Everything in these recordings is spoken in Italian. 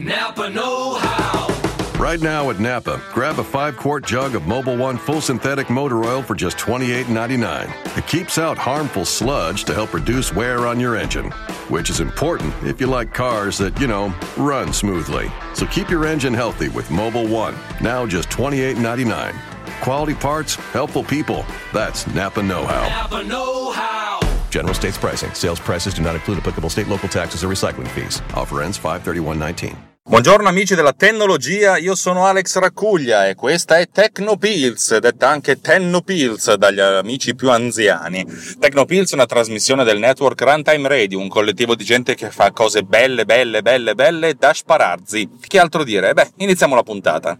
Napa Know How. Right now at Napa, grab a five quart jug of Mobile One full synthetic motor oil for just $28.99. It keeps out harmful sludge to help reduce wear on your engine, which is important if you like cars that, you know, run smoothly. So keep your engine healthy with Mobile One, now just $28.99. Quality parts, helpful people. That's Napa Know How. Napa Know How. General states pricing. Sales prices do not include applicable state, local taxes, or recycling fees. Offer ends 531.19. Buongiorno amici della tecnologia, io sono Alex Raccuglia e questa è Tecnopills, detta anche Tennopills dagli amici più anziani. Tecnopills è una trasmissione del network Runtime Radio, un collettivo di gente che fa cose belle, belle, belle, belle da sparazzi. Che altro dire? Beh, iniziamo la puntata.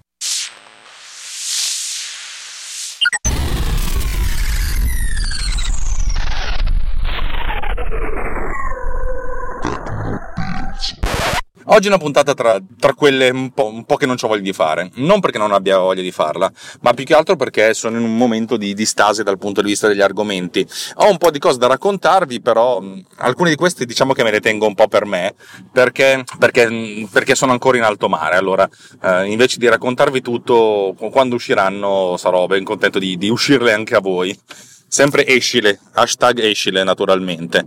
Oggi è una puntata tra, tra quelle un po', un po', che non ho voglia di fare. Non perché non abbia voglia di farla, ma più che altro perché sono in un momento di, di stasi dal punto di vista degli argomenti. Ho un po' di cose da raccontarvi, però alcune di queste diciamo che me le tengo un po' per me, perché, perché, perché sono ancora in alto mare. Allora, eh, invece di raccontarvi tutto, quando usciranno sarò ben contento di, di uscirle anche a voi. Sempre escile, hashtag escile naturalmente.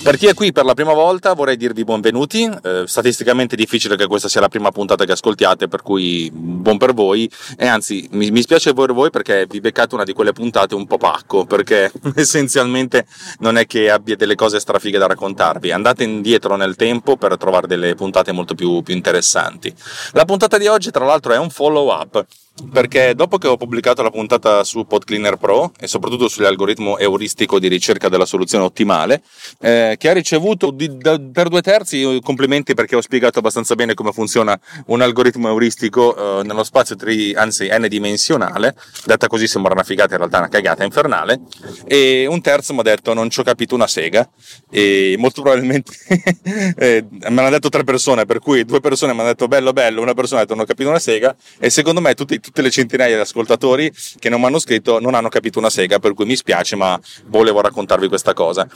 Per chi è qui per la prima volta vorrei dirvi benvenuti, eh, statisticamente è difficile che questa sia la prima puntata che ascoltiate, per cui buon per voi. E anzi mi, mi spiace per voi perché vi beccate una di quelle puntate un po' pacco, perché essenzialmente non è che abbia delle cose strafighe da raccontarvi, andate indietro nel tempo per trovare delle puntate molto più, più interessanti. La puntata di oggi tra l'altro è un follow up perché dopo che ho pubblicato la puntata su PodCleaner Pro e soprattutto sull'algoritmo euristico di ricerca della soluzione ottimale, eh, che ha ricevuto di, da, per due terzi complimenti perché ho spiegato abbastanza bene come funziona un algoritmo euristico eh, nello spazio tri, anzi n-dimensionale, detta così sembra una figata, in realtà una cagata infernale, e un terzo mi ha detto non ci ho capito una sega, e molto probabilmente eh, me l'hanno detto tre persone, per cui due persone mi hanno detto bello bello, una persona ha detto non ho capito una sega, e secondo me tutti tutte le centinaia di ascoltatori che non mi hanno scritto non hanno capito una sega, per cui mi spiace, ma volevo raccontarvi questa cosa.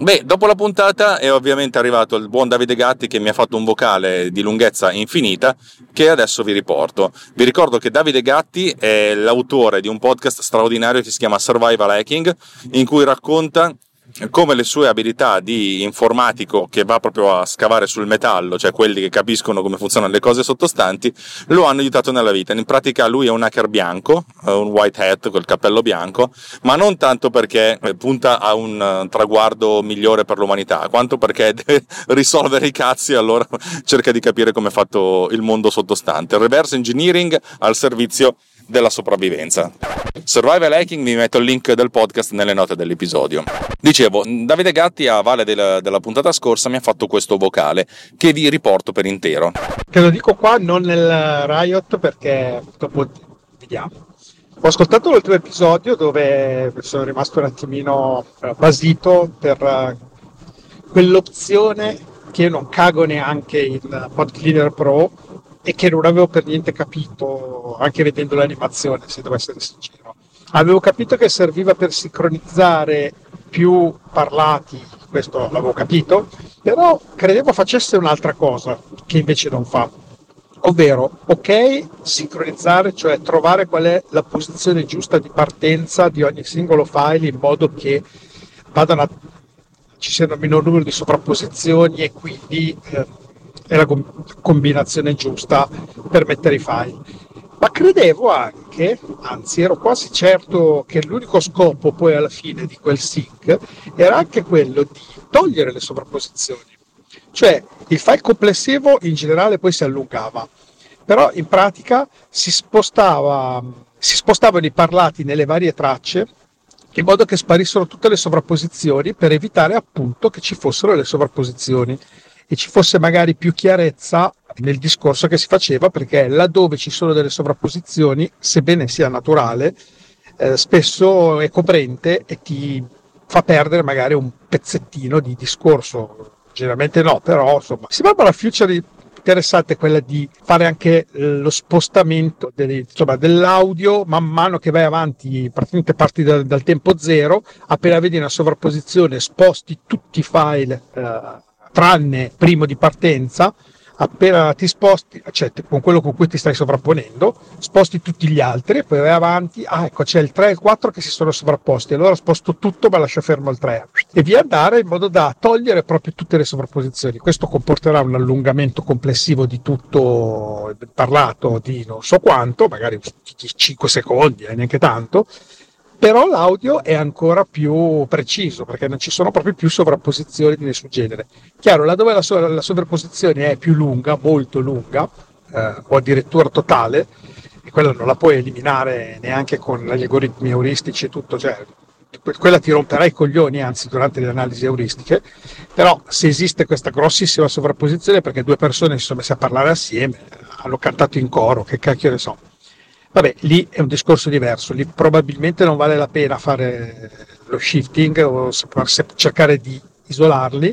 Beh, dopo la puntata è ovviamente arrivato il buon Davide Gatti che mi ha fatto un vocale di lunghezza infinita che adesso vi riporto. Vi ricordo che Davide Gatti è l'autore di un podcast straordinario che si chiama Survival Hacking, in cui racconta come le sue abilità di informatico che va proprio a scavare sul metallo, cioè quelli che capiscono come funzionano le cose sottostanti, lo hanno aiutato nella vita. In pratica lui è un hacker bianco, un white hat col cappello bianco, ma non tanto perché punta a un eh, traguardo migliore per l'umanità, quanto perché deve risolvere i cazzi e allora cerca di capire come è fatto il mondo sottostante. Reverse engineering al servizio della sopravvivenza. Survival Hacking, vi metto il link del podcast nelle note dell'episodio. Dicevo, Davide Gatti a Valle della, della puntata scorsa mi ha fatto questo vocale che vi riporto per intero. Te lo dico qua, non nel Riot perché dopo vediamo. Ho ascoltato l'ultimo episodio dove sono rimasto un attimino eh, basito per eh, quell'opzione che io non cago neanche in Pod Cleaner Pro e che non avevo per niente capito, anche vedendo l'animazione, se devo essere sincero. Avevo capito che serviva per sincronizzare più parlati, questo l'avevo capito, però credevo facesse un'altra cosa che invece non fa. Ovvero, ok, sincronizzare, cioè trovare qual è la posizione giusta di partenza di ogni singolo file in modo che vadano a, ci sia un minor numero di sovrapposizioni e quindi eh, è la combinazione giusta per mettere i file. Ma credevo anche, anzi ero quasi certo che l'unico scopo poi alla fine di quel sync era anche quello di togliere le sovrapposizioni. Cioè il file complessivo in generale poi si allungava, però in pratica si, spostava, si spostavano i parlati nelle varie tracce in modo che sparissero tutte le sovrapposizioni per evitare appunto che ci fossero le sovrapposizioni e ci fosse magari più chiarezza nel discorso che si faceva, perché laddove ci sono delle sovrapposizioni, sebbene sia naturale, eh, spesso è coprente e ti fa perdere magari un pezzettino di discorso. Generalmente no, però insomma, sembrava la future interessante quella di fare anche lo spostamento delle, insomma, dell'audio man mano che vai avanti, praticamente parti dal, dal, tempo zero, appena vedi una sovrapposizione sposti tutti i file eh, tranne primo di partenza, appena ti sposti, cioè con quello con cui ti stai sovrapponendo, sposti tutti gli altri, poi vai avanti, ah ecco c'è il 3 e il 4 che si sono sovrapposti, allora sposto tutto ma lascio fermo il 3 e via andare in modo da togliere proprio tutte le sovrapposizioni. Questo comporterà un allungamento complessivo di tutto parlato di non so quanto, magari 5 secondi, eh, neanche tanto, però l'audio è ancora più preciso perché non ci sono proprio più sovrapposizioni di nessun genere. Chiaro, laddove la, so- la sovrapposizione è più lunga, molto lunga, eh, o addirittura totale, e quella non la puoi eliminare neanche con gli algoritmi euristici e tutto, cioè quella ti romperà i coglioni, anzi, durante le analisi euristiche, però se esiste questa grossissima sovrapposizione perché due persone si sono messe a parlare assieme, hanno cantato in coro, che cacchio ne so Vabbè, lì è un discorso diverso, lì probabilmente non vale la pena fare lo shifting o cercare di isolarli,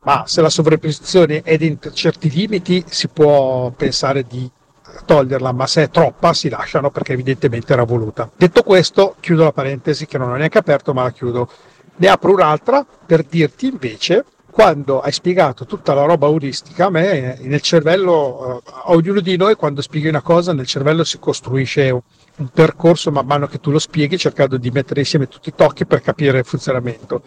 ma se la sovrapposizione è dentro certi limiti si può pensare di toglierla, ma se è troppa si lasciano perché evidentemente era voluta. Detto questo, chiudo la parentesi che non ho neanche aperto, ma la chiudo. Ne apro un'altra per dirti invece quando hai spiegato tutta la roba auristica, a me nel cervello, eh, a ognuno di noi quando spieghi una cosa, nel cervello si costruisce un percorso man mano che tu lo spieghi, cercando di mettere insieme tutti i tocchi per capire il funzionamento.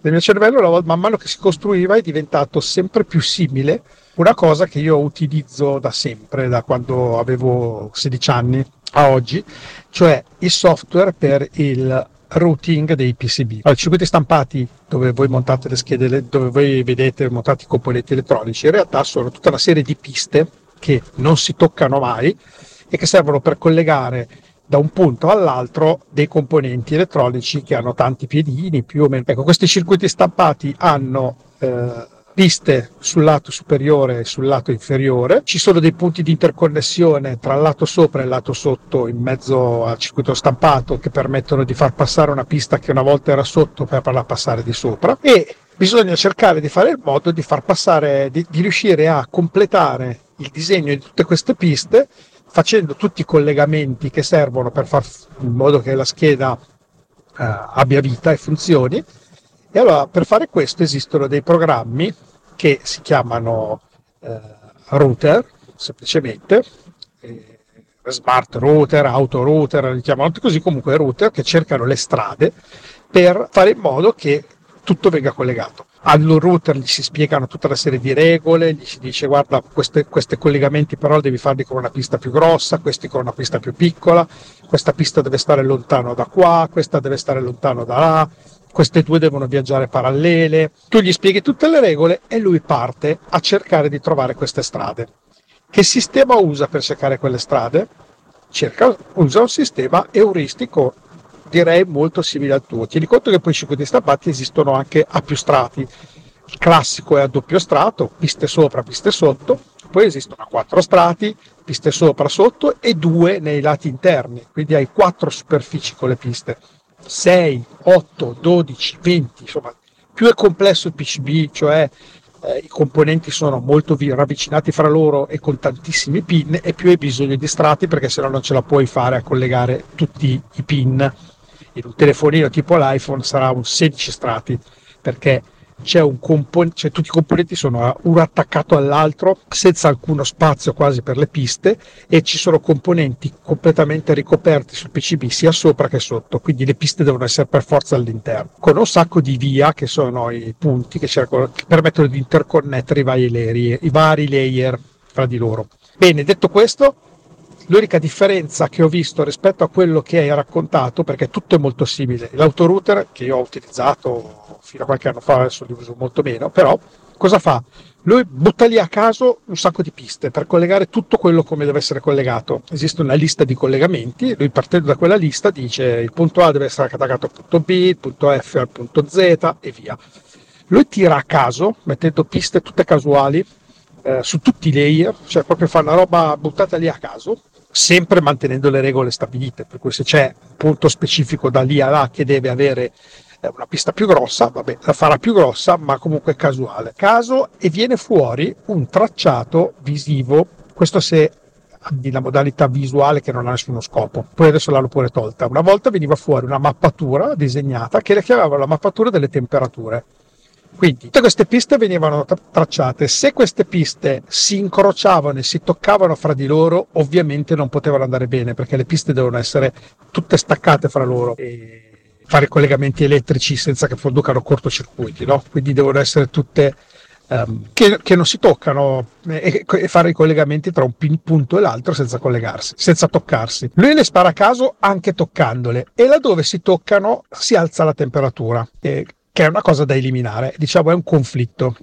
Nel mio cervello, man mano che si costruiva, è diventato sempre più simile una cosa che io utilizzo da sempre, da quando avevo 16 anni a oggi, cioè il software per il routing dei PCB. Allora, I circuiti stampati dove voi montate le schede, dove voi vedete montati i componenti elettronici, in realtà sono tutta una serie di piste che non si toccano mai e che servono per collegare da un punto all'altro dei componenti elettronici che hanno tanti piedini più o meno. Ecco, questi circuiti stampati hanno eh, piste sul lato superiore e sul lato inferiore. Ci sono dei punti di interconnessione tra il lato sopra e il lato sotto in mezzo al circuito stampato che permettono di far passare una pista che una volta era sotto per farla passare di sopra e bisogna cercare di fare il modo di far passare, di, di riuscire a completare il disegno di tutte queste piste facendo tutti i collegamenti che servono per far in modo che la scheda eh, abbia vita e funzioni e allora per fare questo esistono dei programmi che si chiamano eh, router, semplicemente, eh, smart router, auto router, li chiamano così, comunque router che cercano le strade per fare in modo che tutto venga collegato. Al router gli si spiegano tutta una serie di regole, gli si dice guarda questi collegamenti però devi farli con una pista più grossa, questi con una pista più piccola, questa pista deve stare lontano da qua, questa deve stare lontano da là, queste due devono viaggiare parallele, tu gli spieghi tutte le regole e lui parte a cercare di trovare queste strade. Che sistema usa per cercare quelle strade? Cerca, usa un sistema euristico, direi molto simile al tuo. Tieni conto che poi i circuiti stampati esistono anche a più strati. Il classico è a doppio strato, piste sopra, piste sotto, poi esistono a quattro strati, piste sopra, sotto e due nei lati interni, quindi hai quattro superfici con le piste. 6, 8, 12, 20, insomma, più è complesso il PCB, cioè eh, i componenti sono molto ravvicinati fra loro e con tantissimi pin, e più hai bisogno di strati perché se no non ce la puoi fare a collegare tutti i pin. In un telefonino tipo l'iPhone sarà un 16 strati perché c'è un componente, cioè tutti i componenti sono uno attaccato all'altro senza alcuno spazio quasi per le piste e ci sono componenti completamente ricoperti sul PCB sia sopra che sotto, quindi le piste devono essere per forza all'interno, con un sacco di via che sono i punti che, cercano, che permettono di interconnettere i vari, layer, i vari layer fra di loro. Bene, detto questo, L'unica differenza che ho visto rispetto a quello che hai raccontato, perché tutto è molto simile, l'autorouter che io ho utilizzato fino a qualche anno fa, adesso li uso molto meno, però cosa fa? Lui butta lì a caso un sacco di piste per collegare tutto quello come deve essere collegato. Esiste una lista di collegamenti, lui partendo da quella lista dice il punto A deve essere attaccato al punto B, il punto F al punto Z e via. Lui tira a caso, mettendo piste tutte casuali, eh, su tutti i layer, cioè proprio fa una roba buttata lì a caso, sempre mantenendo le regole stabilite, per cui se c'è un punto specifico da lì a là che deve avere eh, una pista più grossa, vabbè, la farà più grossa, ma comunque casuale. Caso e viene fuori un tracciato visivo, questo se di la modalità visuale che non ha nessuno scopo. Poi adesso l'hanno pure tolta. Una volta veniva fuori una mappatura disegnata che le chiamavano la mappatura delle temperature. Quindi tutte queste piste venivano tra- tracciate. Se queste piste si incrociavano e si toccavano fra di loro, ovviamente non potevano andare bene perché le piste devono essere tutte staccate fra loro e fare collegamenti elettrici senza che producano cortocircuiti, no? Quindi devono essere tutte um, che, che, non si toccano e, e, fare i collegamenti tra un punto e l'altro senza collegarsi, senza toccarsi. Lui le spara a caso anche toccandole e laddove si toccano si alza la temperatura. E, che è una cosa da eliminare, diciamo è un conflitto.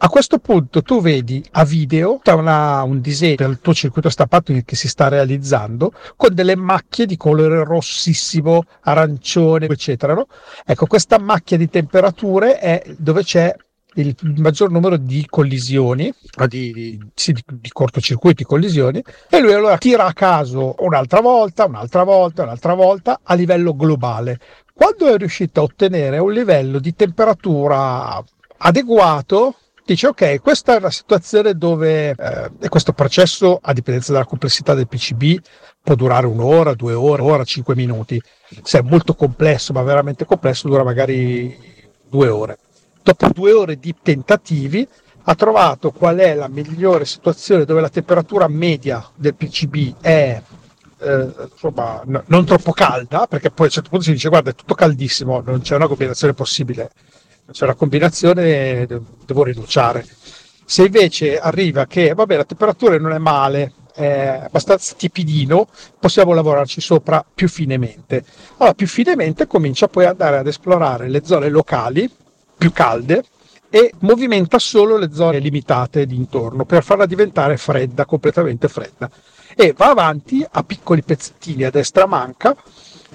A questo punto tu vedi a video una, un disegno del tuo circuito stampato che si sta realizzando con delle macchie di colore rossissimo, arancione, eccetera. No? Ecco, questa macchia di temperature è dove c'è il maggior numero di collisioni, di, di, sì, di, di cortocircuiti, collisioni, e lui allora tira a caso un'altra volta, un'altra volta, un'altra volta a livello globale. Quando è riuscito a ottenere un livello di temperatura adeguato, dice ok, questa è una situazione dove eh, questo processo, a dipendenza dalla complessità del PCB, può durare un'ora, due ore, ora, cinque minuti. Se è molto complesso, ma veramente complesso, dura magari due ore. Dopo due ore di tentativi, ha trovato qual è la migliore situazione dove la temperatura media del PCB è eh, insomma, no, non troppo calda, perché poi a un certo punto si dice guarda è tutto caldissimo, non c'è una combinazione possibile, non c'è una combinazione, devo rinunciare. Se invece arriva che vabbè la temperatura non è male, è abbastanza tipidino, possiamo lavorarci sopra più finemente. Allora più finemente comincia poi ad andare ad esplorare le zone locali più calde e movimenta solo le zone limitate di intorno per farla diventare fredda, completamente fredda e va avanti a piccoli pezzettini a destra manca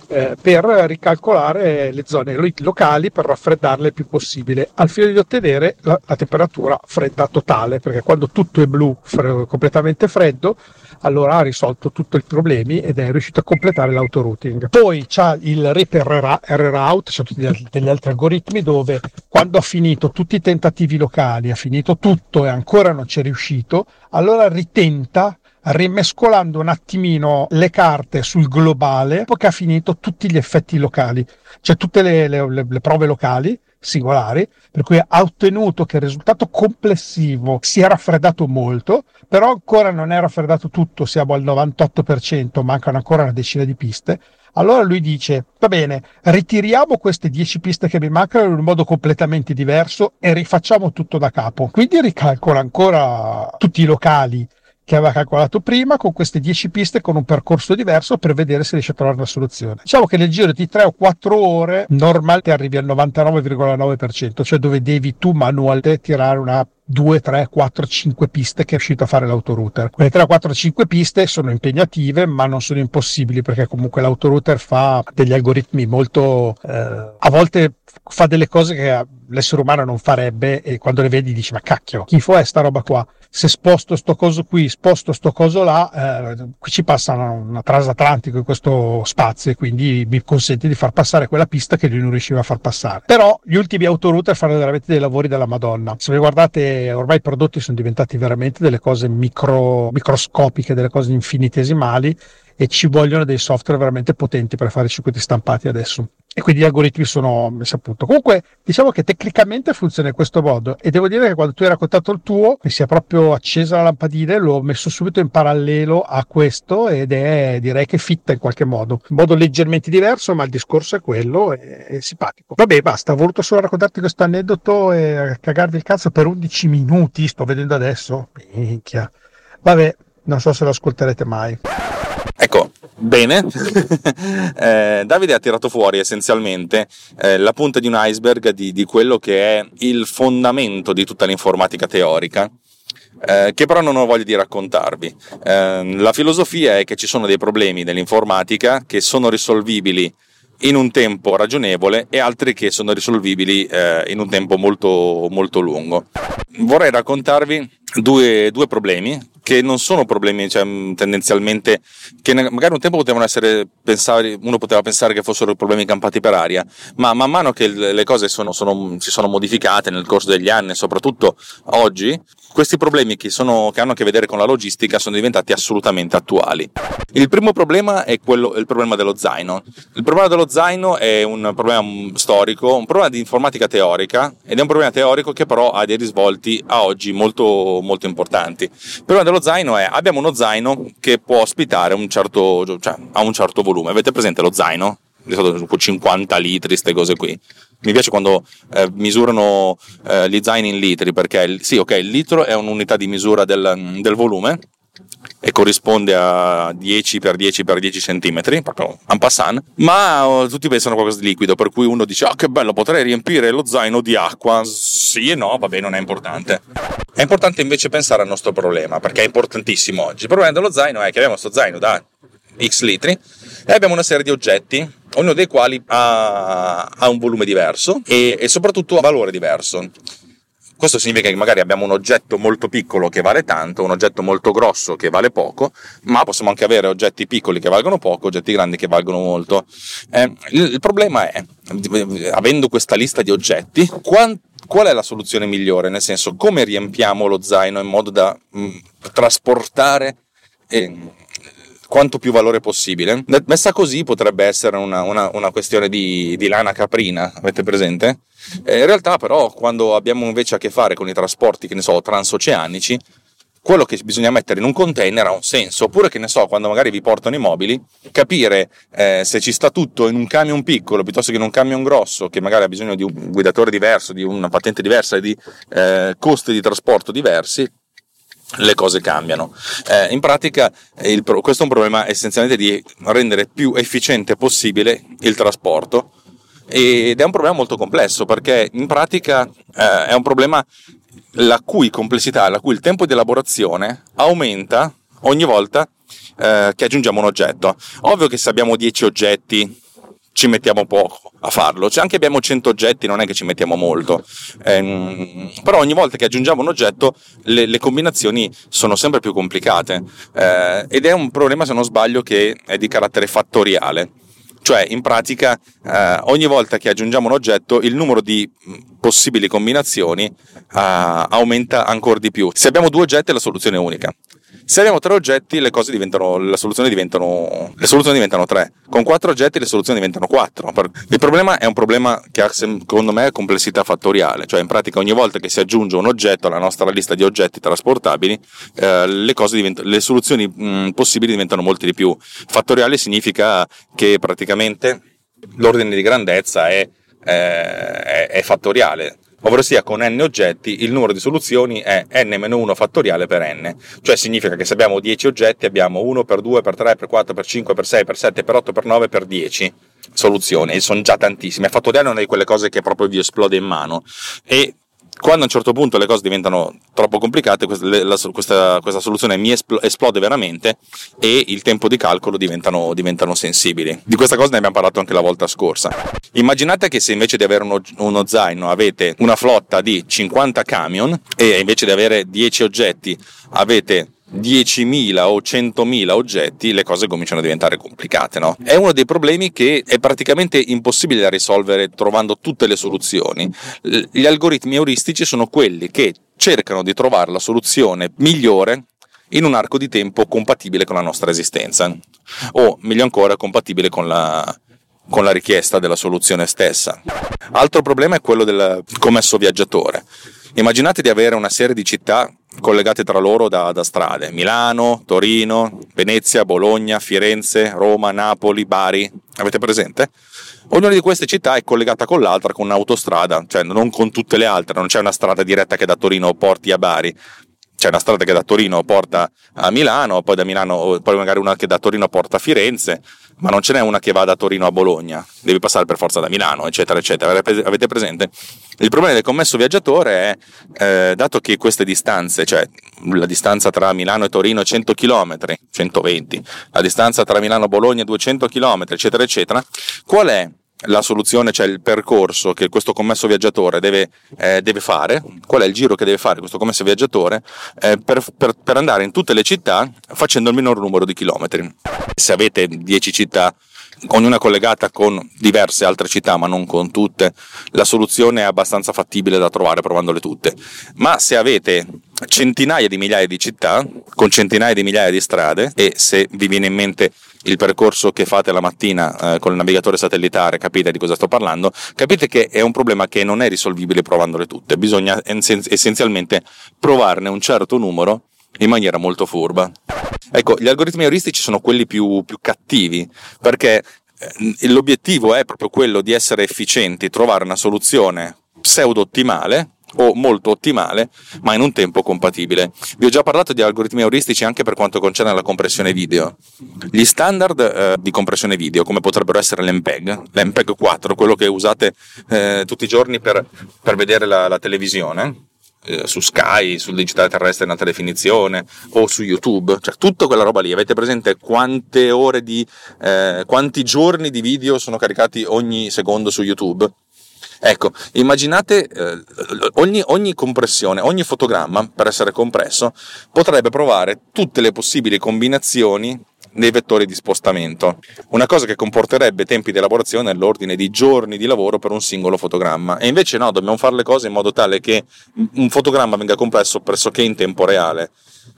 eh, per ricalcolare le zone locali per raffreddarle il più possibile al fine di ottenere la, la temperatura fredda totale perché quando tutto è blu fre- completamente freddo allora ha risolto tutti i problemi ed è riuscito a completare l'autorouting. Poi c'ha il RIP RRout, c'è tutti degli altri algoritmi dove quando ha finito tutti i tentativi locali, ha finito tutto e ancora non c'è riuscito, allora ritenta rimescolando un attimino le carte sul globale dopo che ha finito tutti gli effetti locali, cioè tutte le, le, le prove locali singolari, per cui ha ottenuto che il risultato complessivo si è raffreddato molto, però ancora non è raffreddato tutto, siamo al 98%, mancano ancora una decina di piste. Allora lui dice, va bene, ritiriamo queste 10 piste che mi mancano in un modo completamente diverso e rifacciamo tutto da capo. Quindi ricalcola ancora tutti i locali che aveva calcolato prima con queste 10 piste con un percorso diverso per vedere se riesce a trovare una soluzione. Diciamo che nel giro di 3 o 4 ore normalmente arrivi al 99,9%, cioè dove devi tu manualmente tirare una 2, 3, 4, 5 piste che è riuscito a fare l'autorouter. Quelle 3, 4, 5 piste sono impegnative, ma non sono impossibili perché comunque l'autorouter fa degli algoritmi molto eh, a volte fa delle cose che l'essere umano non farebbe e quando le vedi dici ma cacchio, chi fu è sta roba qua? Se sposto sto coso qui, sposto sto coso là, eh, qui ci passa una, una transatlantico in questo spazio e quindi mi consente di far passare quella pista che lui non riusciva a far passare. Però gli ultimi autorouter fanno veramente dei lavori della Madonna. Se vi guardate, ormai i prodotti sono diventati veramente delle cose micro, microscopiche, delle cose infinitesimali e ci vogliono dei software veramente potenti per fare i circuiti stampati adesso e quindi gli algoritmi sono messi a punto. Comunque, diciamo che tecnicamente funziona in questo modo e devo dire che quando tu hai raccontato il tuo, mi si è proprio accesa la lampadina e l'ho messo subito in parallelo a questo ed è direi che fitta in qualche modo. In modo leggermente diverso, ma il discorso è quello, è, è simpatico. Vabbè, basta, ho voluto solo raccontarti questo aneddoto e cagarvi il cazzo per 11 minuti, sto vedendo adesso. Minchia. Vabbè, non so se lo ascolterete mai. Ecco, bene, eh, Davide ha tirato fuori essenzialmente eh, la punta di un iceberg di, di, quello che è il fondamento di tutta l'informatica teorica. Eh, che però non ho voglia di raccontarvi. Eh, la filosofia è che ci sono dei problemi nell'informatica che sono risolvibili in un tempo ragionevole e altri che sono risolvibili eh, in un tempo molto, molto lungo. Vorrei raccontarvi due, due problemi che non sono problemi cioè, tendenzialmente che magari un tempo potevano essere pensare, uno poteva pensare che fossero problemi campati per aria ma man mano che le cose sono, sono, si sono modificate nel corso degli anni soprattutto oggi questi problemi che, sono, che, hanno a che vedere con la logistica sono diventati assolutamente attuali. Il primo problema è quello, il problema dello zaino. Il problema dello zaino è un problema storico, un problema di informatica teorica ed è un problema teorico che però ha dei risvolti a oggi molto, molto importanti. Il problema dello zaino è abbiamo uno zaino che può ospitare un certo, cioè, a un certo volume. Avete presente lo zaino? 50 litri, queste cose qui mi piace quando eh, misurano eh, gli zaini in litri perché sì, ok, il litro è un'unità di misura del, del volume e corrisponde a 10 x 10 x 10 cm, proprio en passant, ma oh, tutti pensano a qualcosa di liquido, per cui uno dice, oh che bello, potrei riempire lo zaino di acqua. Sì e no, vabbè, non è importante. È importante invece pensare al nostro problema, perché è importantissimo oggi. Il problema dello zaino è che abbiamo questo zaino da X litri e abbiamo una serie di oggetti, ognuno dei quali ha, ha un volume diverso e, e soprattutto un valore diverso. Questo significa che magari abbiamo un oggetto molto piccolo che vale tanto, un oggetto molto grosso che vale poco, ma possiamo anche avere oggetti piccoli che valgono poco, oggetti grandi che valgono molto. Eh, il, il, problema è, avendo questa lista di oggetti, quant, qual è la soluzione migliore? Nel senso, come riempiamo lo zaino in modo da mh, mm, trasportare e quanto più valore possibile. Messa così potrebbe essere una, una, una questione di, di, lana caprina, avete presente? Eh, in realtà però quando abbiamo invece a che fare con i trasporti, che ne so, transoceanici, quello che bisogna mettere in un container ha un senso, oppure che ne so, quando magari vi portano i mobili, capire eh, se ci sta tutto in un camion piccolo piuttosto che in un camion grosso, che magari ha bisogno di un guidatore diverso, di una patente diversa e di eh, costi di trasporto diversi, le cose cambiano. Eh, in pratica il, questo è un problema essenzialmente di rendere più efficiente possibile il trasporto ed è un problema molto complesso perché in pratica eh, è un problema la cui complessità, la cui il tempo di elaborazione aumenta ogni volta eh, che aggiungiamo un oggetto. Ovvio che se abbiamo 10 oggetti ci mettiamo poco a farlo. Cioè, anche abbiamo 100 oggetti, non è che ci mettiamo molto. Ehm, però ogni volta che aggiungiamo un oggetto, le, le combinazioni sono sempre più complicate. Eh, ed è un problema, se non sbaglio, che è di carattere fattoriale. Cioè, in pratica, eh, ogni volta che aggiungiamo un oggetto, il numero di possibili combinazioni eh, aumenta ancora di più. Se abbiamo due oggetti, la soluzione è unica. Se abbiamo tre oggetti, le cose diventano, le soluzioni diventano, le soluzioni diventano tre. Con quattro oggetti, le soluzioni diventano quattro. Il problema è un problema che ha, secondo me, complessità fattoriale. Cioè, in pratica, ogni volta che si aggiunge un oggetto alla nostra lista di oggetti trasportabili, eh, le, le, soluzioni mh, possibili diventano molte di più. Fattoriale significa che praticamente l'ordine di grandezza è, eh, è, è fattoriale ovvero sia con n oggetti il numero di soluzioni è n-1 fattoriale per n, cioè significa che se abbiamo 10 oggetti abbiamo 1 per 2 per 3 per 4 per 5 per 6 per 7 per 8 per 9 per 10 soluzioni. E sono già tantissime. Fattoriale è una di quelle cose che proprio vi esplode in mano. E quando a un certo punto le cose diventano troppo complicate, questa, questa soluzione mi esplode veramente e il tempo di calcolo diventano, diventano, sensibili. Di questa cosa ne abbiamo parlato anche la volta scorsa. Immaginate che se invece di avere uno, uno zaino avete una flotta di 50 camion e invece di avere 10 oggetti avete 10.000 o 100.000 oggetti, le cose cominciano a diventare complicate, no? È uno dei problemi che è praticamente impossibile da risolvere trovando tutte le soluzioni. Gli algoritmi euristici sono quelli che cercano di trovare la soluzione migliore in un arco di tempo compatibile con la nostra esistenza, o meglio ancora compatibile con la, con la richiesta della soluzione stessa. Altro problema è quello del commesso viaggiatore. Immaginate di avere una serie di città collegate tra loro da, da, strade. Milano, Torino, Venezia, Bologna, Firenze, Roma, Napoli, Bari. Avete presente? Ognuna di queste città è collegata con l'altra con un'autostrada, cioè non con tutte le altre, non c'è una strada diretta che da Torino porti a Bari. C'è una strada che da Torino porta a Milano, poi da Milano, poi magari una che da Torino porta a Firenze, ma non ce n'è una che va da Torino a Bologna, devi passare per forza da Milano, eccetera, eccetera. Avete presente? Il problema del commesso viaggiatore è, eh, dato che queste distanze, cioè la distanza tra Milano e Torino è 100 km, 120, la distanza tra Milano e Bologna è 200 km, eccetera, eccetera, qual è la soluzione, cioè il percorso che questo commesso viaggiatore deve, eh, deve fare, qual è il giro che deve fare questo commesso viaggiatore eh, per, per, per andare in tutte le città facendo il minor numero di chilometri. Se avete 10 città ognuna collegata con diverse altre città, ma non con tutte, la soluzione è abbastanza fattibile da trovare provandole tutte. Ma se avete centinaia di migliaia di città, con centinaia di migliaia di strade, e se vi viene in mente il percorso che fate la mattina eh, con il navigatore satellitare, capite di cosa sto parlando, capite che è un problema che non è risolvibile provandole tutte, bisogna essenzialmente provarne un certo numero in maniera molto furba. Ecco, gli algoritmi euristici sono quelli più, più cattivi, perché eh, l'obiettivo è proprio quello di essere efficienti, trovare una soluzione pseudo-ottimale o molto ottimale, ma in un tempo compatibile. Vi ho già parlato di algoritmi euristici anche per quanto concerne la compressione video. Gli standard eh, di compressione video, come potrebbero essere l'MPEG, l'MPEG 4, quello che usate eh, tutti i giorni per, per vedere la, la televisione, eh, su Sky, sul digitale terrestre in alta definizione o su YouTube, cioè tutta quella roba lì. Avete presente quante ore di, eh, quanti giorni di video sono caricati ogni secondo su YouTube? Ecco, immaginate eh, ogni, ogni, compressione, ogni fotogramma, per essere compresso, potrebbe provare tutte le possibili combinazioni dei vettori di spostamento, una cosa che comporterebbe tempi di elaborazione all'ordine di giorni di lavoro per un singolo fotogramma. E invece no, dobbiamo fare le cose in modo tale che un fotogramma venga compresso pressoché in tempo reale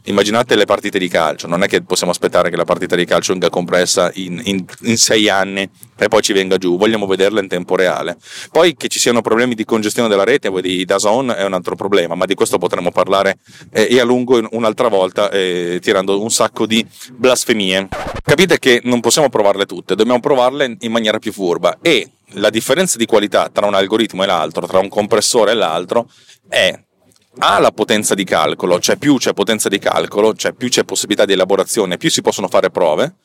immaginate le partite di calcio, non è che possiamo aspettare che la partita di calcio venga compressa in, in, in, sei anni e poi ci venga giù, vogliamo vederla in tempo reale. Poi che ci siano problemi di congestione della rete o di DAZN è un altro problema, ma di questo potremo parlare eh, e a lungo un'altra volta eh, tirando un sacco di blasfemie. Capite che non possiamo provarle tutte, dobbiamo provarle in maniera più furba e la differenza di qualità tra un algoritmo e l'altro, tra un compressore e l'altro, è a la potenza di calcolo, cioè più c'è potenza di calcolo, cioè più c'è possibilità di elaborazione, più si possono fare prove,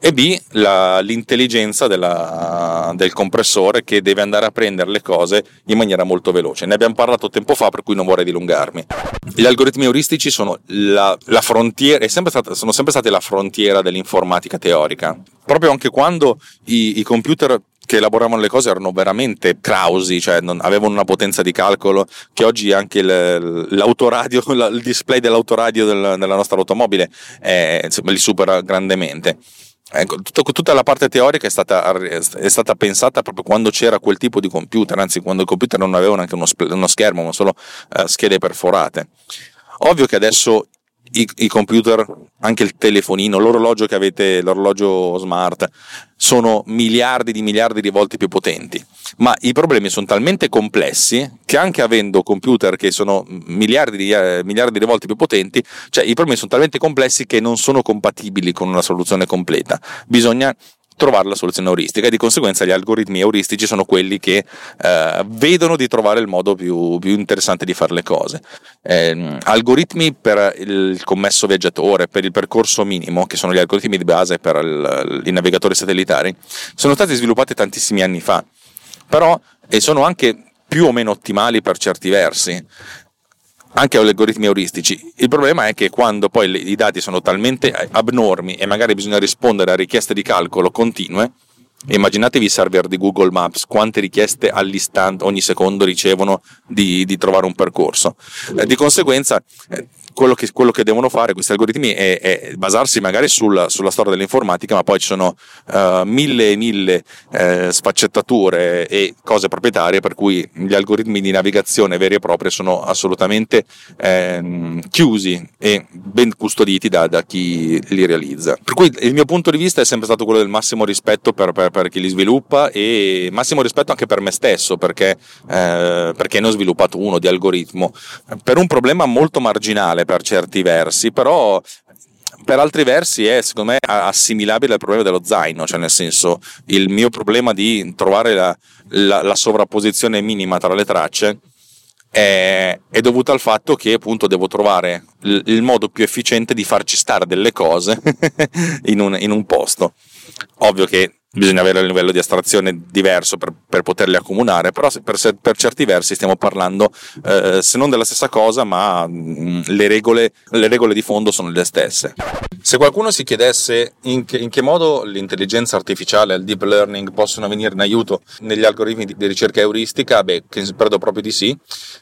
e B la, l'intelligenza della, del compressore che deve andare a prendere le cose in maniera molto veloce. Ne abbiamo parlato tempo fa, per cui non vorrei dilungarmi. Gli algoritmi euristici sono, la, la frontiera, sempre stata, sono sempre stati la frontiera dell'informatica teorica. Proprio anche quando i, i computer che elaboravano le cose erano veramente crausi, cioè non, avevano una potenza di calcolo che oggi anche il, l'autoradio, il display dell'autoradio del, della nostra automobile è, insomma, li supera grandemente. Ecco, tutto, tutta la parte teorica è stata, è stata, pensata proprio quando c'era quel tipo di computer, anzi quando i computer non avevano neanche uno, uno schermo, ma solo uh, schede perforate. Ovvio che adesso i, i, computer, anche il telefonino, l'orologio che avete, l'orologio smart, sono miliardi di miliardi di volte più potenti. Ma i problemi sono talmente complessi che anche avendo computer che sono miliardi di, eh, miliardi di volte più potenti, cioè i problemi sono talmente complessi che non sono compatibili con una soluzione completa. Bisogna trovare la soluzione euristica e di conseguenza gli algoritmi euristici sono quelli che eh, vedono di trovare il modo più, più interessante di fare le cose. Eh, algoritmi per il commesso viaggiatore, per il percorso minimo, che sono gli algoritmi di base per il, i navigatori satellitari, sono stati sviluppati tantissimi anni fa, però e sono anche più o meno ottimali per certi versi anche agli algoritmi euristici. Il problema è che quando poi i dati sono talmente abnormi e magari bisogna rispondere a richieste di calcolo continue, immaginatevi i server di Google Maps, quante richieste all'istante, ogni secondo ricevono di, di trovare un percorso. Eh, di conseguenza, eh, quello che, quello che, devono fare questi algoritmi è, è basarsi magari sulla, sulla, storia dell'informatica, ma poi ci sono uh, mille e mille uh, sfaccettature e cose proprietarie per cui gli algoritmi di navigazione veri e propri sono assolutamente eh, chiusi e ben custoditi da, da, chi li realizza. Per cui il mio punto di vista è sempre stato quello del massimo rispetto per, per, per chi li sviluppa e massimo rispetto anche per me stesso perché, eh, perché ne ho sviluppato uno di algoritmo per un problema molto marginale per certi versi, però per altri versi è secondo me assimilabile al problema dello zaino, cioè nel senso il mio problema di trovare la, la, la sovrapposizione minima tra le tracce è, è, dovuto al fatto che appunto devo trovare il, il modo più efficiente di farci stare delle cose in, un, in un posto. Ovvio che bisogna avere un livello di astrazione diverso per, per poterli accomunare, però per, per, certi versi stiamo parlando eh, se non della stessa cosa, ma mh, mm, le, regole, le regole di fondo sono le stesse. Se qualcuno si chiedesse in che, in che modo l'intelligenza artificiale e il deep learning possono venire in aiuto negli algoritmi di, di ricerca euristica, beh, credo proprio di sì,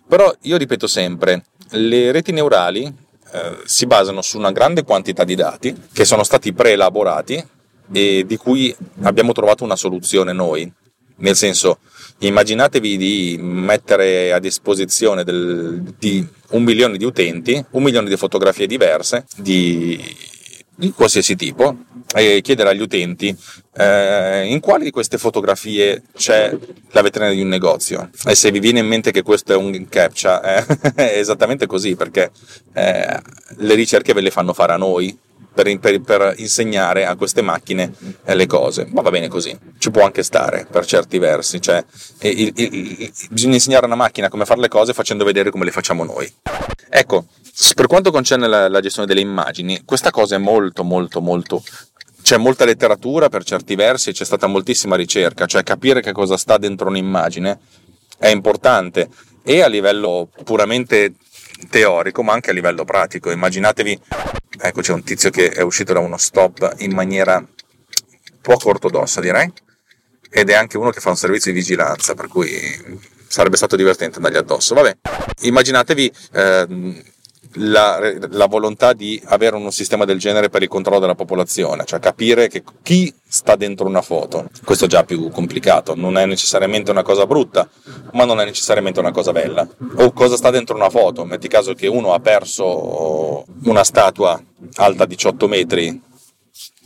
però io ripeto sempre, le reti neurali eh, si basano su una grande quantità di dati che sono stati preelaborati e di cui abbiamo trovato una soluzione noi. Nel senso, immaginatevi di mettere a disposizione del, di un milione di utenti, un milione di fotografie diverse di, di qualsiasi tipo e chiedere agli utenti eh, in quali di queste fotografie c'è la vetrina di un negozio e se vi viene in mente che questo è un captcha eh, è esattamente così perché eh, le ricerche ve le fanno fare a noi per, per, per insegnare a queste macchine eh, le cose. Ma va bene così, ci può anche stare per certi versi. Cioè, il, il, il, bisogna insegnare a una macchina come fare le cose facendo vedere come le facciamo noi. Ecco, per quanto concerne la, la gestione delle immagini, questa cosa è molto, molto, molto c'è molta letteratura per certi versi c'è stata moltissima ricerca, cioè capire che cosa sta dentro un'immagine è importante e a livello puramente teorico ma anche a livello pratico. Immaginatevi, ecco c'è un tizio che è uscito da uno stop in maniera poco ortodossa direi, ed è anche uno che fa un servizio di vigilanza, per cui sarebbe stato divertente andargli addosso. Vabbè, immaginatevi eh, la, la, volontà di avere un sistema del genere per il controllo della popolazione, cioè capire chi sta dentro una foto. Questo è già più complicato, non è necessariamente una cosa brutta, ma non è necessariamente una cosa bella. O cosa sta dentro una foto, metti caso che uno ha perso una statua alta 18 metri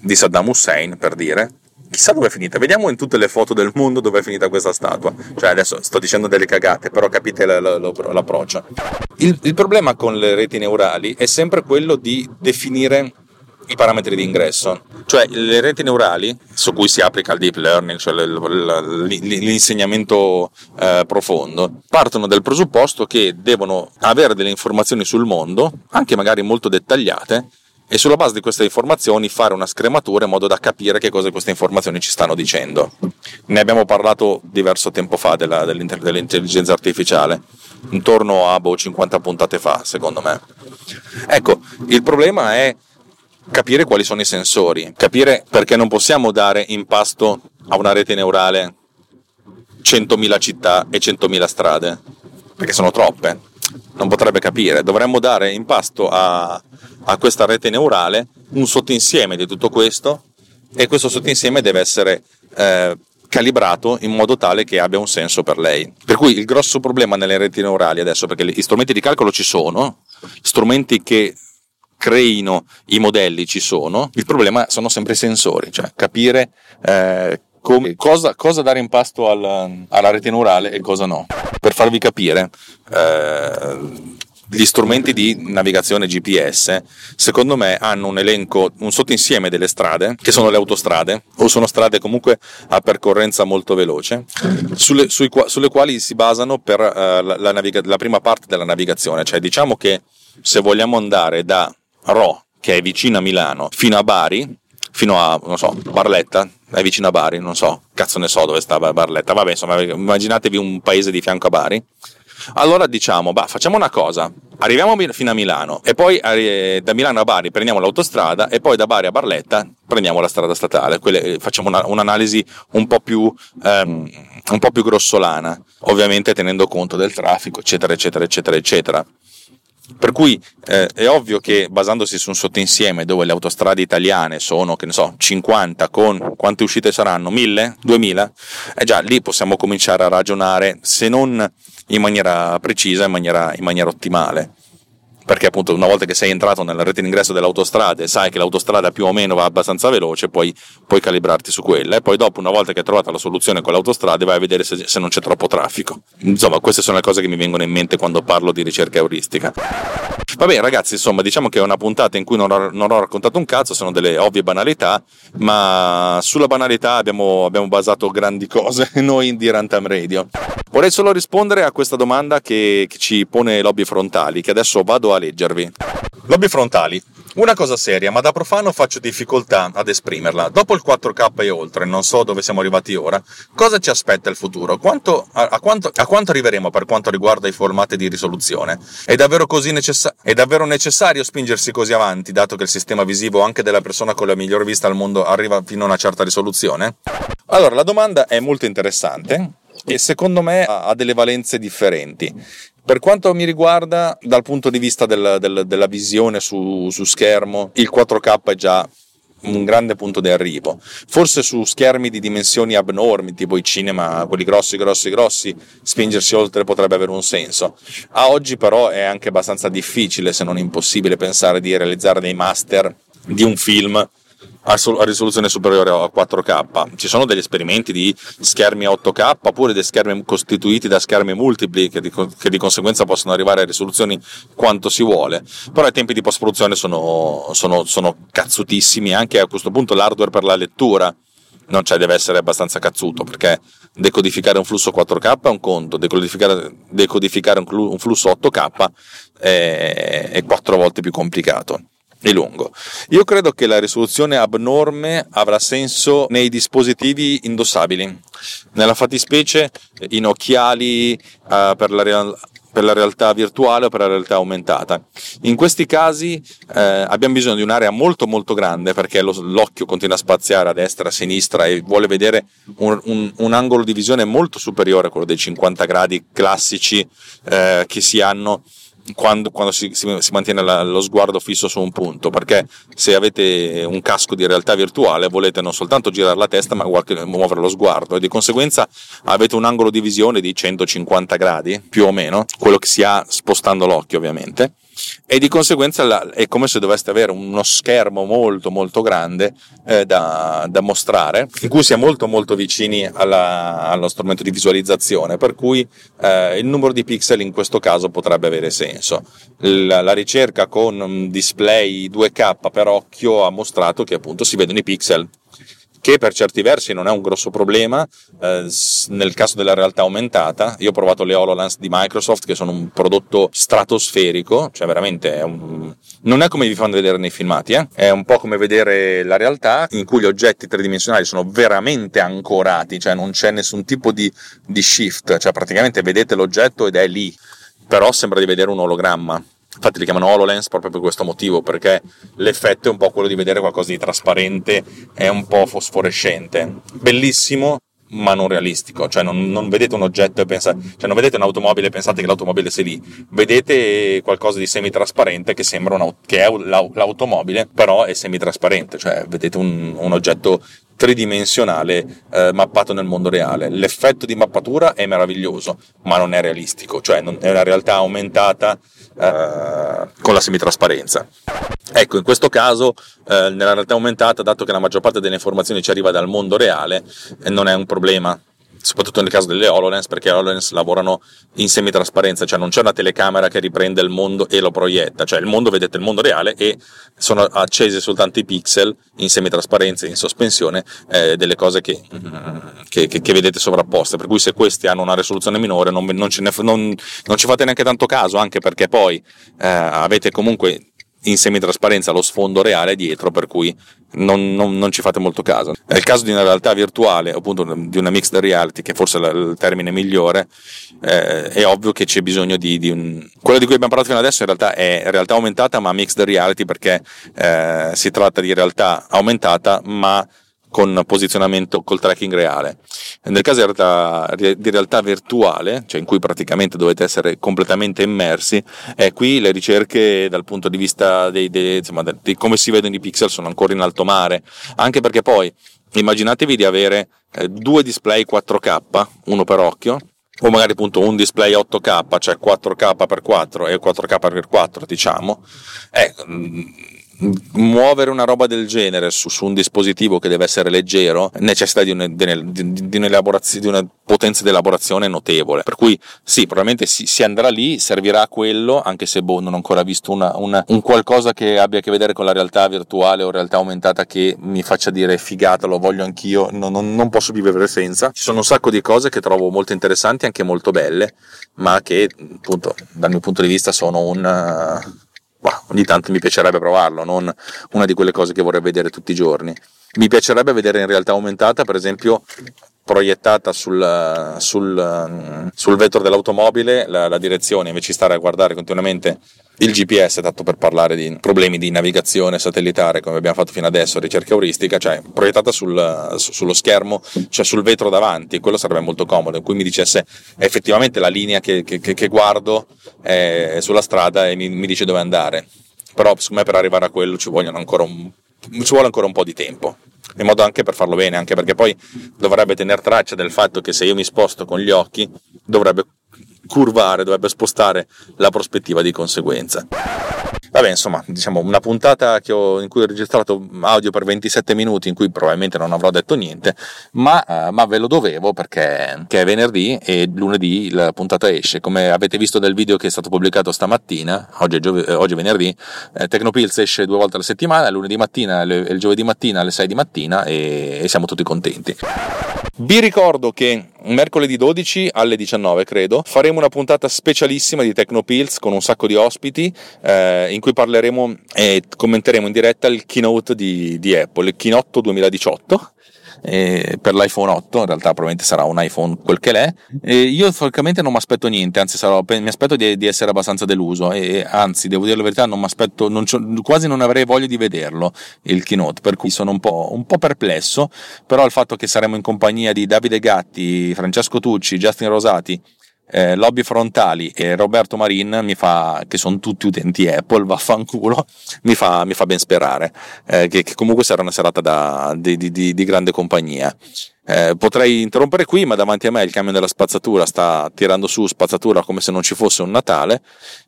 di Saddam Hussein, per dire, chissà dove è finita. Vediamo in tutte le foto del mondo dove è finita questa statua. Cioè, adesso sto dicendo delle cagate, però capite l'approccio. Il, il problema con le reti neurali è sempre quello di definire i parametri di ingresso, cioè le reti neurali su cui si applica il deep learning, cioè l'insegnamento eh, profondo, partono dal presupposto che devono avere delle informazioni sul mondo, anche magari molto dettagliate, e sulla base di queste informazioni fare una scrematura in modo da capire che cosa queste informazioni ci stanno dicendo. Ne abbiamo parlato diverso tempo fa della, dell'intelligenza artificiale, intorno a boh, 50 puntate fa, secondo me. Ecco, il problema è capire quali sono i sensori, capire perché non possiamo dare in pasto a una rete neurale 100.000 città e 100.000 strade, perché sono troppe non potrebbe capire. Dovremmo dare in pasto a, a questa rete neurale un sottoinsieme di tutto questo e questo sottoinsieme deve essere eh, calibrato in modo tale che abbia un senso per lei. Per cui il grosso problema nelle reti neurali adesso, perché gli strumenti di calcolo ci sono, strumenti che creino i modelli ci sono, il problema sono sempre i sensori, cioè capire eh, come, cosa, cosa, dare in pasto al, alla rete neurale e cosa no. Per farvi capire, eh, gli strumenti di navigazione GPS, secondo me, hanno un elenco, un sottoinsieme delle strade, che sono le autostrade, o sono strade comunque a percorrenza molto veloce, sulle, sui, sulle quali si basano per uh, la, la, naviga- la prima parte della navigazione. Cioè, diciamo che se vogliamo andare da Ro, che è vicino a Milano, fino a Bari, fino a, non so, Barletta, è vicino a Bari, non so, cazzo ne so dove sta Barletta, vabbè, insomma, immaginatevi un paese di fianco a Bari. Allora diciamo, bah, facciamo una cosa, arriviamo fino a Milano e poi da Milano a Bari prendiamo l'autostrada e poi da Bari a Barletta prendiamo la strada statale, Quelle, facciamo una, un'analisi un po, più, um, un po' più grossolana, ovviamente tenendo conto del traffico, eccetera, eccetera, eccetera, eccetera. Per cui eh, è ovvio che basandosi su un sottoinsieme dove le autostrade italiane sono, che ne so, 50 con quante uscite saranno? 1000? 2000? Eh già, lì possiamo cominciare a ragionare, se non in maniera precisa, in maniera, in maniera ottimale perché appunto una volta che sei entrato nella rete d'ingresso dell'autostrada e sai che l'autostrada più o meno va abbastanza veloce, poi puoi calibrarti su quella e poi dopo una volta che hai trovato la soluzione con l'autostrada vai a vedere se, se non c'è troppo traffico. Insomma, queste sono le cose che mi vengono in mente quando parlo di ricerca euristica. Vabbè ragazzi, insomma, diciamo che è una puntata in cui non ho, non ho raccontato un cazzo, sono delle ovvie banalità, ma sulla banalità abbiamo, abbiamo basato grandi cose noi di Runtime Radio. Vorrei solo rispondere a questa domanda che, che ci pone Lobby Frontali, che adesso vado a leggervi. Lobby Frontali, Una cosa seria, ma da profano faccio difficoltà ad esprimerla. Dopo il 4K e oltre, non so dove siamo arrivati ora, cosa ci aspetta il futuro? Quanto, a, a, quanto, a, quanto, arriveremo per quanto riguarda i formati di risoluzione? È davvero, necessa- è davvero necessario spingersi così avanti, dato che il sistema visivo anche della persona con la miglior vista al mondo arriva fino a una certa risoluzione? Allora, la domanda è molto interessante e secondo me ha delle valenze differenti. Per quanto mi riguarda, dal punto di vista del, del, della visione su, su schermo, il 4K è già un grande punto di arrivo. Forse su schermi di dimensioni abnormi, tipo i cinema, quelli grossi, grossi, grossi, spingersi oltre potrebbe avere un senso. A oggi però è anche abbastanza difficile, se non impossibile, pensare di realizzare dei master di un film a, risoluzione superiore a 4K. Ci sono degli esperimenti di schermi a 8K oppure dei schermi costituiti da schermi multipli che di, che di conseguenza possono arrivare a risoluzioni quanto si vuole, però i tempi di post-produzione sono, sono, sono cazzutissimi, anche a questo punto l'hardware per la lettura non cioè deve essere abbastanza cazzuto perché decodificare un flusso 4K è un conto, decodificare, decodificare un flusso 8K è, è quattro volte più complicato e lungo. Io credo che la risoluzione abnorme avrà senso nei dispositivi indossabili, nella fattispecie in occhiali uh, per, la real- per la realtà virtuale o per la realtà aumentata. In questi casi eh, abbiamo bisogno di un'area molto molto grande perché lo, l'occhio continua a spaziare a destra, a sinistra e vuole vedere un, un, un angolo di visione molto superiore a quello dei 50 gradi classici eh, che si hanno quando, quando si, si, si, mantiene la, lo sguardo fisso su un punto, perché se avete un casco di realtà virtuale volete non soltanto girare la testa, ma muovere lo sguardo e di conseguenza avete un angolo di visione di 150 gradi, più o meno, quello che si ha spostando l'occhio ovviamente e di conseguenza è come se doveste avere uno schermo molto molto grande eh, da, da, mostrare in cui si è molto molto vicini alla, allo strumento di visualizzazione per cui eh, il numero di pixel in questo caso potrebbe avere senso. La, la ricerca con un display 2K per occhio ha mostrato che appunto si vedono i pixel che per certi versi non è un grosso problema eh, nel caso della realtà aumentata. Io ho provato le HoloLens di Microsoft che sono un prodotto stratosferico, cioè veramente è un... non è come vi fanno vedere nei filmati, eh? è un po' come vedere la realtà in cui gli oggetti tridimensionali sono veramente ancorati, cioè non c'è nessun tipo di, di shift, cioè praticamente vedete l'oggetto ed è lì, però sembra di vedere un ologramma. Infatti li chiamano HoloLens proprio per questo motivo, perché l'effetto è un po' quello di vedere qualcosa di trasparente e un po' fosforescente. Bellissimo, ma non realistico, cioè non, non, vedete un oggetto e pensate, cioè non vedete un'automobile e pensate che l'automobile sia lì, vedete qualcosa di semitrasparente che sembra una, che è l'automobile, però è semitrasparente, cioè vedete un, un oggetto tridimensionale eh, mappato nel mondo reale. L'effetto di mappatura è meraviglioso, ma non è realistico, cioè non, è una realtà aumentata eh, con la semitrasparenza. Ecco, in questo caso, eh, nella realtà aumentata, dato che la maggior parte delle informazioni ci arriva dal mondo reale, eh, non è un problema soprattutto nel caso delle HoloLens, perché le HoloLens lavorano in semitrasparenza, cioè non c'è una telecamera che riprende il mondo e lo proietta, cioè il mondo vedete il mondo reale e sono accesi soltanto i pixel in semitrasparenza, in sospensione, eh, delle cose che, che, che, che, vedete sovrapposte, per cui se questi hanno una risoluzione minore non, non, ne, non, non ci fate neanche tanto caso, anche perché poi eh, avete comunque in semitrasparenza lo sfondo reale dietro, per cui non, non, non, ci fate molto caso. Nel caso di una realtà virtuale, appunto di una mixed reality, che forse è il termine migliore, eh, è ovvio che c'è bisogno di, di, un... Quello di cui abbiamo parlato fino adesso in realtà è realtà aumentata, ma mixed reality perché eh, si tratta di realtà aumentata, ma con posizionamento col tracking reale. Nel caso di realtà, virtuale, cioè in cui praticamente dovete essere completamente immersi, eh, qui le ricerche dal punto di vista dei, dei, insomma, di come si vedono i pixel sono ancora in alto mare, anche perché poi immaginatevi di avere eh, due display 4K, uno per occhio, o magari appunto un display 8K, cioè 4K x4 e 4K x4 diciamo, eh, muovere una roba del genere su, su, un dispositivo che deve essere leggero necessita di, un, di, di, di una potenza di elaborazione notevole. Per cui sì, probabilmente si, si, andrà lì, servirà a quello, anche se boh, non ho ancora visto una, una, un qualcosa che abbia a che vedere con la realtà virtuale o realtà aumentata che mi faccia dire figata, lo voglio anch'io, no, non, non posso vivere senza. Ci sono un sacco di cose che trovo molto interessanti, anche molto belle, ma che appunto dal mio punto di vista sono un bah, ogni tanto mi piacerebbe provarlo, non una di quelle cose che vorrei vedere tutti i giorni. Mi piacerebbe vedere in realtà aumentata, per esempio, proiettata sul, sul, sul vetro dell'automobile la, la, direzione, invece di stare a guardare continuamente il GPS, tanto per parlare di problemi di navigazione satellitare come abbiamo fatto fino adesso, ricerca euristica, cioè proiettata sul, sullo schermo, cioè sul vetro davanti, quello sarebbe molto comodo, in cui mi dicesse effettivamente la linea che, che, che guardo è sulla strada e mi, mi dice dove andare. Però secondo me per arrivare a quello ci ancora un ci vuole ancora un po' di tempo in modo anche per farlo bene, anche perché poi dovrebbe tenere traccia del fatto che se io mi sposto con gli occhi dovrebbe curvare, dovrebbe spostare la prospettiva di conseguenza. Vabbè, insomma, diciamo una puntata ho, in cui ho registrato audio per 27 minuti, in cui probabilmente non avrò detto niente, ma, uh, ma ve lo dovevo perché è venerdì e lunedì la puntata esce. Come avete visto dal video che è stato pubblicato stamattina, oggi è, giove, eh, oggi è venerdì, eh, Tecnopills esce due volte alla settimana, lunedì mattina e il giovedì mattina alle 6 di mattina e, e siamo tutti contenti. Vi ricordo che mercoledì 12 alle 19, credo, faremo una puntata specialissima di Tecnopills con un sacco di ospiti eh, in cui parleremo e commenteremo in diretta il keynote di, di Apple, il keynote 2018 eh, per l'iPhone 8, in realtà probabilmente sarà un iPhone quel che l'è. E io francamente non mi aspetto niente, anzi sarò, mi aspetto di, di, essere abbastanza deluso e anzi devo dire la verità non mi aspetto, quasi non avrei voglia di vederlo il keynote, per cui sono un po', un po' perplesso, però il fatto che saremo in compagnia di Davide Gatti, Francesco Tucci, Justin Rosati eh, Lobby Frontali e Roberto Marin, mi fa, che sono tutti utenti Apple, vaffanculo, mi fa, mi fa ben sperare eh, che, che, comunque sarà una serata da, di, di, di, grande compagnia. Eh, potrei interrompere qui, ma davanti a me il camion della spazzatura sta tirando su spazzatura come se non ci fosse un Natale.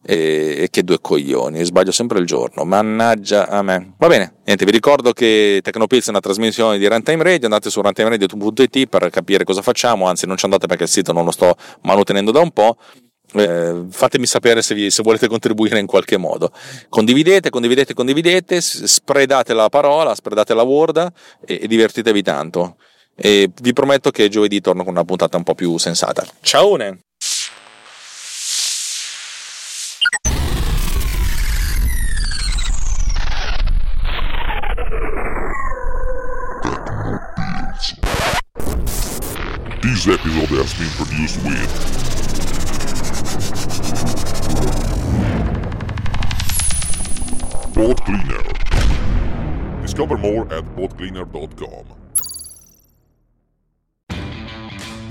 E, e che due coglioni, sbaglio sempre il giorno. Mannaggia a me. Va bene, niente, vi ricordo che Tecnopills è una trasmissione di Runtime Radio. Andate su runtimeradio.it per capire cosa facciamo. Anzi, non ci andate perché il sito non lo sto manutenendo da un po'. Eh, fatemi sapere se, vi, se, volete contribuire in qualche modo. Condividete, condividete, condividete, spredate la parola, spredate la word e, e divertitevi tanto e vi prometto che giovedì torno con una puntata un po' più sensata. Ciao! This episode has been produced with Pod Cleaner. Discover more at podcleaner.com.